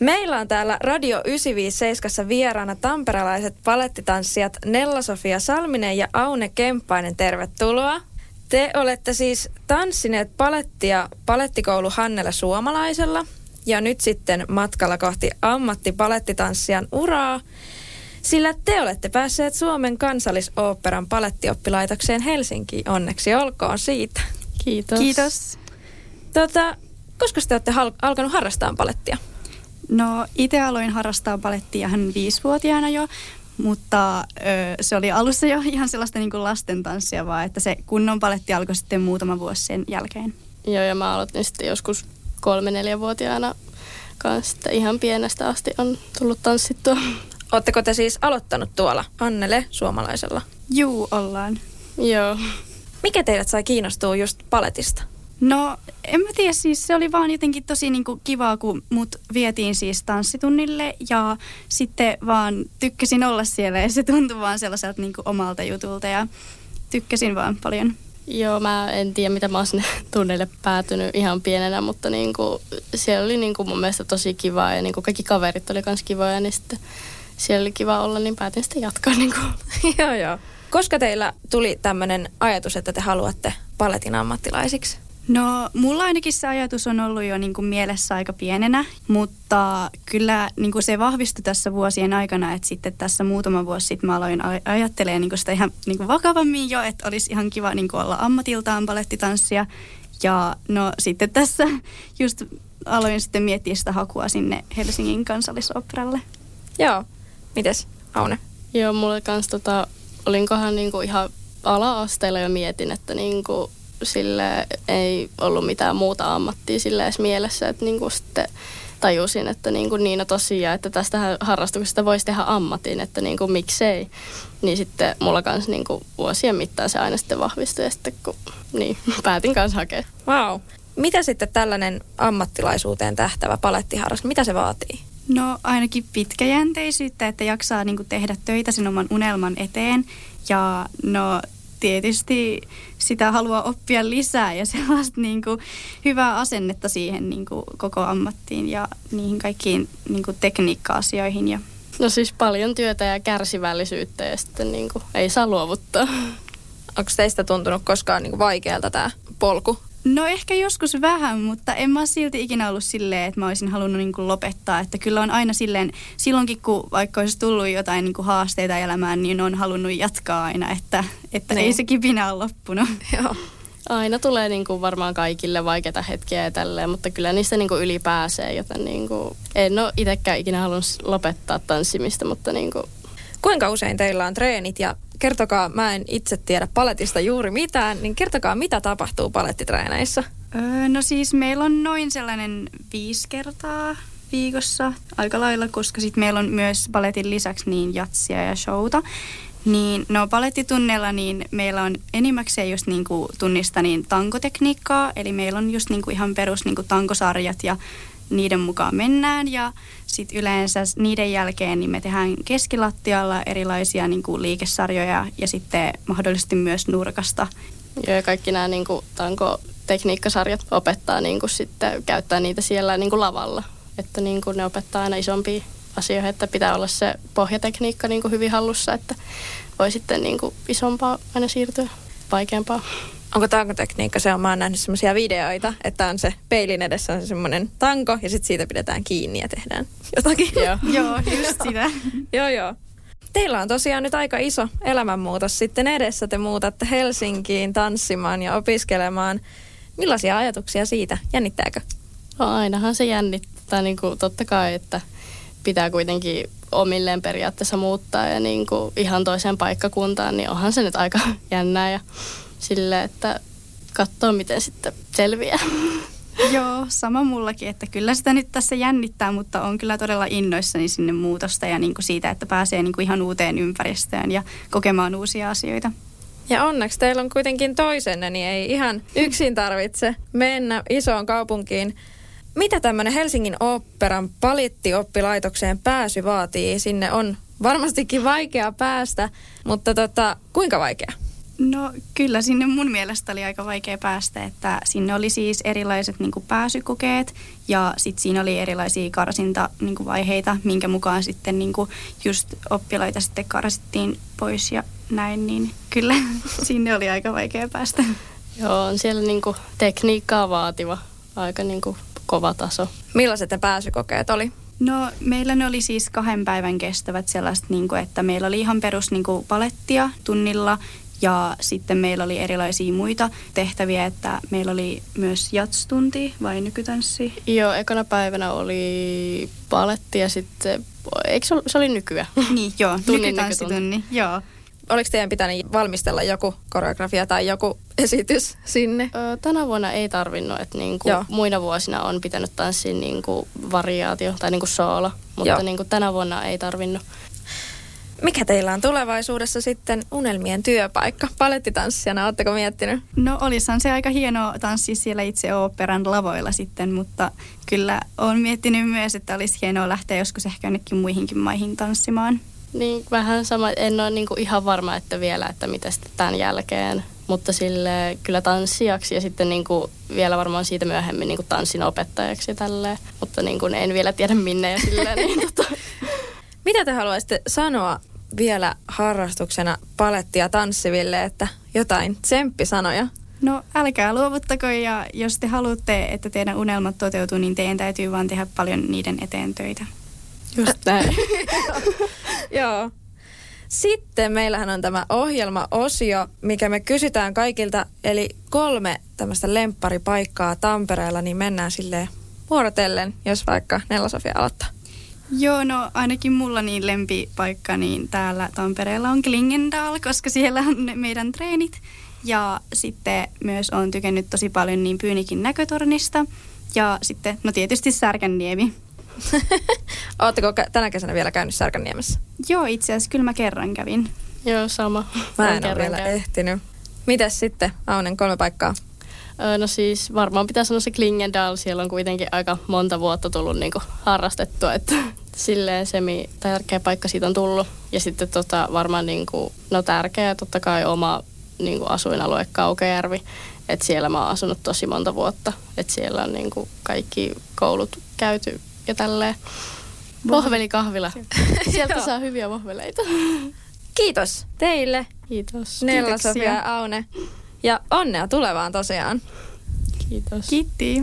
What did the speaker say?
Meillä on täällä Radio 957 vieraana tamperelaiset palettitanssijat Nella-Sofia Salminen ja Aune Kemppainen. Tervetuloa. Te olette siis tanssineet palettia palettikoulu Hannella Suomalaisella ja nyt sitten matkalla kohti ammattipalettitanssijan uraa, sillä te olette päässeet Suomen kansallisoopperan palettioppilaitokseen Helsinkiin. Onneksi olkoon siitä. Kiitos. Kiitos. Tota, koska te olette hal- alkanut harrastaa palettia? No itse aloin harrastaa palettia ihan viisivuotiaana jo, mutta ö, se oli alussa jo ihan sellaista niin kuin lastentanssia vaan, että se kunnon paletti alkoi sitten muutama vuosi sen jälkeen. Joo, ja mä aloitin sitten joskus kolme-neljävuotiaana kanssa. Ihan pienestä asti on tullut tanssittua. Oletteko te siis aloittanut tuolla Annele suomalaisella? Juu, ollaan. Joo. Mikä teidät sai kiinnostua just paletista? No, en mä tiedä, siis se oli vaan jotenkin tosi niinku kivaa, kun mut vietiin siis tanssitunnille ja sitten vaan tykkäsin olla siellä ja se tuntui vaan sellaiselta niinku omalta jutulta ja tykkäsin vaan paljon. Joo, mä en tiedä, mitä mä oon sinne tunneille päätynyt ihan pienenä, mutta niinku, siellä oli niinku mun mielestä tosi kivaa ja niinku kaikki kaverit oli kans kivoja, niin sitten siellä oli kiva olla, niin päätin sitten jatkaa. Niinku. joo, joo. Koska teillä tuli tämmöinen ajatus, että te haluatte paletin ammattilaisiksi? No mulla ainakin se ajatus on ollut jo niin kuin mielessä aika pienenä, mutta kyllä niin kuin se vahvistui tässä vuosien aikana, että sitten tässä muutama vuosi sitten mä aloin ajattelemaan niin kuin sitä ihan niin kuin vakavammin jo, että olisi ihan kiva niin kuin olla ammatiltaan palettitanssia. Ja no sitten tässä just aloin sitten miettiä sitä hakua sinne Helsingin kansallisoperalle. Joo. Mites, Aune? Joo, mulle kans tota, olinkohan niinku ihan ala-asteella jo mietin, että niinku sille ei ollut mitään muuta ammattia sille edes mielessä, että niin kuin sitten tajusin, että niin kuin Niina tosiaan, että tästä harrastuksesta voisi tehdä ammatin, että niin kuin miksei. Niin sitten mulla kanssa niin kuin vuosien mittaan se aina sitten vahvistui ja sitten kun niin, päätin kanssa hakea. Wow. Mitä sitten tällainen ammattilaisuuteen tähtävä palettiharrastus, mitä se vaatii? No ainakin pitkäjänteisyyttä, että jaksaa niin kuin tehdä töitä sen oman unelman eteen. Ja no tietysti sitä haluaa oppia lisää ja sellaista niin kuin hyvää asennetta siihen niin kuin koko ammattiin ja niihin kaikkiin niin kuin tekniikka-asioihin. Ja No siis paljon työtä ja kärsivällisyyttä ja sitten niin kuin ei saa luovuttaa. Onko teistä tuntunut koskaan niin kuin vaikealta tämä polku No ehkä joskus vähän, mutta en mä silti ikinä ollut silleen, että mä olisin halunnut niin kuin lopettaa. Että kyllä on aina silleen, silloinkin kun vaikka olisi tullut jotain niin kuin haasteita elämään, niin on halunnut jatkaa aina, että, että ei niin. se kipinä ole loppunut. Joo. Aina tulee niin kuin varmaan kaikille vaikeita hetkiä ja tälleen, mutta kyllä niistä niin kuin yli pääsee, joten niin kuin, en ole itsekään ikinä halunnut lopettaa tanssimista, mutta niin kuin... Kuinka usein teillä on treenit ja kertokaa, mä en itse tiedä paletista juuri mitään, niin kertokaa, mitä tapahtuu palettitreeneissä? Öö, no siis meillä on noin sellainen viisi kertaa viikossa aika lailla, koska sitten meillä on myös paletin lisäksi niin jatsia ja showta. Niin no palettitunneilla niin meillä on enimmäkseen just niinku tunnista niin tankotekniikkaa, eli meillä on just niinku ihan perus niinku tankosarjat ja niiden mukaan mennään ja sitten yleensä niiden jälkeen niin me tehdään keskilattialla erilaisia niin kuin liikesarjoja ja sitten mahdollisesti myös nurkasta. Joo, ja kaikki nämä niin kuin, tekniikkasarjat opettaa niin kuin, sitten käyttää niitä siellä niin kuin lavalla. Että niin kuin, ne opettaa aina isompia asioita, että pitää olla se pohjatekniikka niin kuin hyvin hallussa, että voi sitten niin kuin, isompaa aina siirtyä vaikeampaa. Onko tankotekniikka se on, mä oon nähnyt semmoisia videoita, että on se peilin edessä on se semmoinen tanko ja sitten siitä pidetään kiinni ja tehdään jotakin. Joo, joo just sitä. joo, joo. Teillä on tosiaan nyt aika iso elämänmuutos sitten edessä. Te muutatte Helsinkiin tanssimaan ja opiskelemaan. Millaisia ajatuksia siitä? Jännittääkö? No ainahan se jännittää, niin kuin totta kai, että pitää kuitenkin omilleen periaatteessa muuttaa ja niin kuin ihan toiseen paikkakuntaan, niin onhan se nyt aika jännää ja sille, että katsoo miten sitten selviää. Joo, sama mullakin, että kyllä sitä nyt tässä jännittää, mutta on kyllä todella innoissani sinne muutosta ja niin kuin siitä, että pääsee niin kuin ihan uuteen ympäristöön ja kokemaan uusia asioita. Ja onneksi teillä on kuitenkin toisenne, niin ei ihan yksin tarvitse mennä isoon kaupunkiin. Mitä tämmöinen Helsingin oopperan palittioppilaitokseen pääsy vaatii? Sinne on varmastikin vaikea päästä, mutta tota, kuinka vaikea? No kyllä sinne mun mielestä oli aika vaikea päästä, että sinne oli siis erilaiset niin kuin pääsykokeet ja sitten siinä oli erilaisia karsintavaiheita, niin minkä mukaan sitten niin kuin just oppilaita sitten karsittiin pois ja näin, niin kyllä sinne oli aika vaikea päästä. Joo, on siellä niinku tekniikkaa vaativa, aika niinku kova taso. Millaiset ne pääsykokeet oli? No meillä ne oli siis kahden päivän kestävät sellaiset, niin kuin, että meillä oli ihan perus niin kuin palettia tunnilla ja sitten meillä oli erilaisia muita tehtäviä, että meillä oli myös jatstunti vai nykytanssi. Joo, ekana päivänä oli paletti ja sitten, eikö se, se oli nykyä? Niin, joo, Tunnin nykytanssitunni, joo. Oliko teidän pitänyt valmistella joku koreografia tai joku esitys sinne? Ö, tänä vuonna ei tarvinnut, että niinku Joo. muina vuosina on pitänyt tanssia niinku variaatio tai niinku soola, mutta Joo. niinku tänä vuonna ei tarvinnut. Mikä teillä on tulevaisuudessa sitten unelmien työpaikka? Palettitanssijana, ootteko miettinyt? No olisihan se aika hienoa tanssia siellä itse oopperan lavoilla sitten, mutta kyllä olen miettinyt myös, että olisi hienoa lähteä joskus ehkä jonnekin muihinkin maihin tanssimaan. Niin vähän sama, en ole niinku ihan varma, että vielä, että mitä sitten tämän jälkeen. Mutta sille kyllä tanssijaksi ja sitten niinku vielä varmaan siitä myöhemmin niinku tanssin opettajaksi ja tälleen. Mutta niinku en vielä tiedä minne ja silleen. niin tota, Mitä te haluaisitte sanoa vielä harrastuksena paletti- ja tanssiville, että jotain tsemppisanoja? No älkää luovuttako ja jos te haluatte, että teidän unelmat toteutuu, niin teidän täytyy vaan tehdä paljon niiden eteen töitä. just näin. Joo. Sitten meillähän on tämä ohjelmaosio, mikä me kysytään kaikilta, eli kolme tämmöistä lempparipaikkaa Tampereella, niin mennään silleen vuorotellen, jos vaikka Nella-Sofia aloittaa. Joo, no ainakin mulla niin lempipaikka niin täällä Tampereella on Klingendal, koska siellä on ne meidän treenit. Ja sitten myös on tykännyt tosi paljon niin Pyynikin näkötornista. Ja sitten, no tietysti Särkänniemi. Ootteko kä- tänä kesänä vielä käynyt Särkänniemessä? Joo, itse asiassa kyllä mä kerran kävin. Joo, sama. Mä en ole kerran vielä ehtinyt. Mites sitten, Aunen, kolme paikkaa? No siis varmaan pitää sanoa se Klingendal, siellä on kuitenkin aika monta vuotta tullut niinku harrastettua, että silleen semi tärkeä paikka siitä on tullut. Ja sitten tota, varmaan niinku, no tärkeä totta kai oma niinku asuinalue Kaukajärvi, että siellä mä oon asunut tosi monta vuotta, että siellä on niinku kaikki koulut käyty ja tälleen. Vohvelikahvila. Sieltä saa hyviä vohveleita. Kiitos teille, Kiitos. Nella. Sofia ja Aune. Ja onnea tulevaan tosiaan. Kiitos. Kiitti.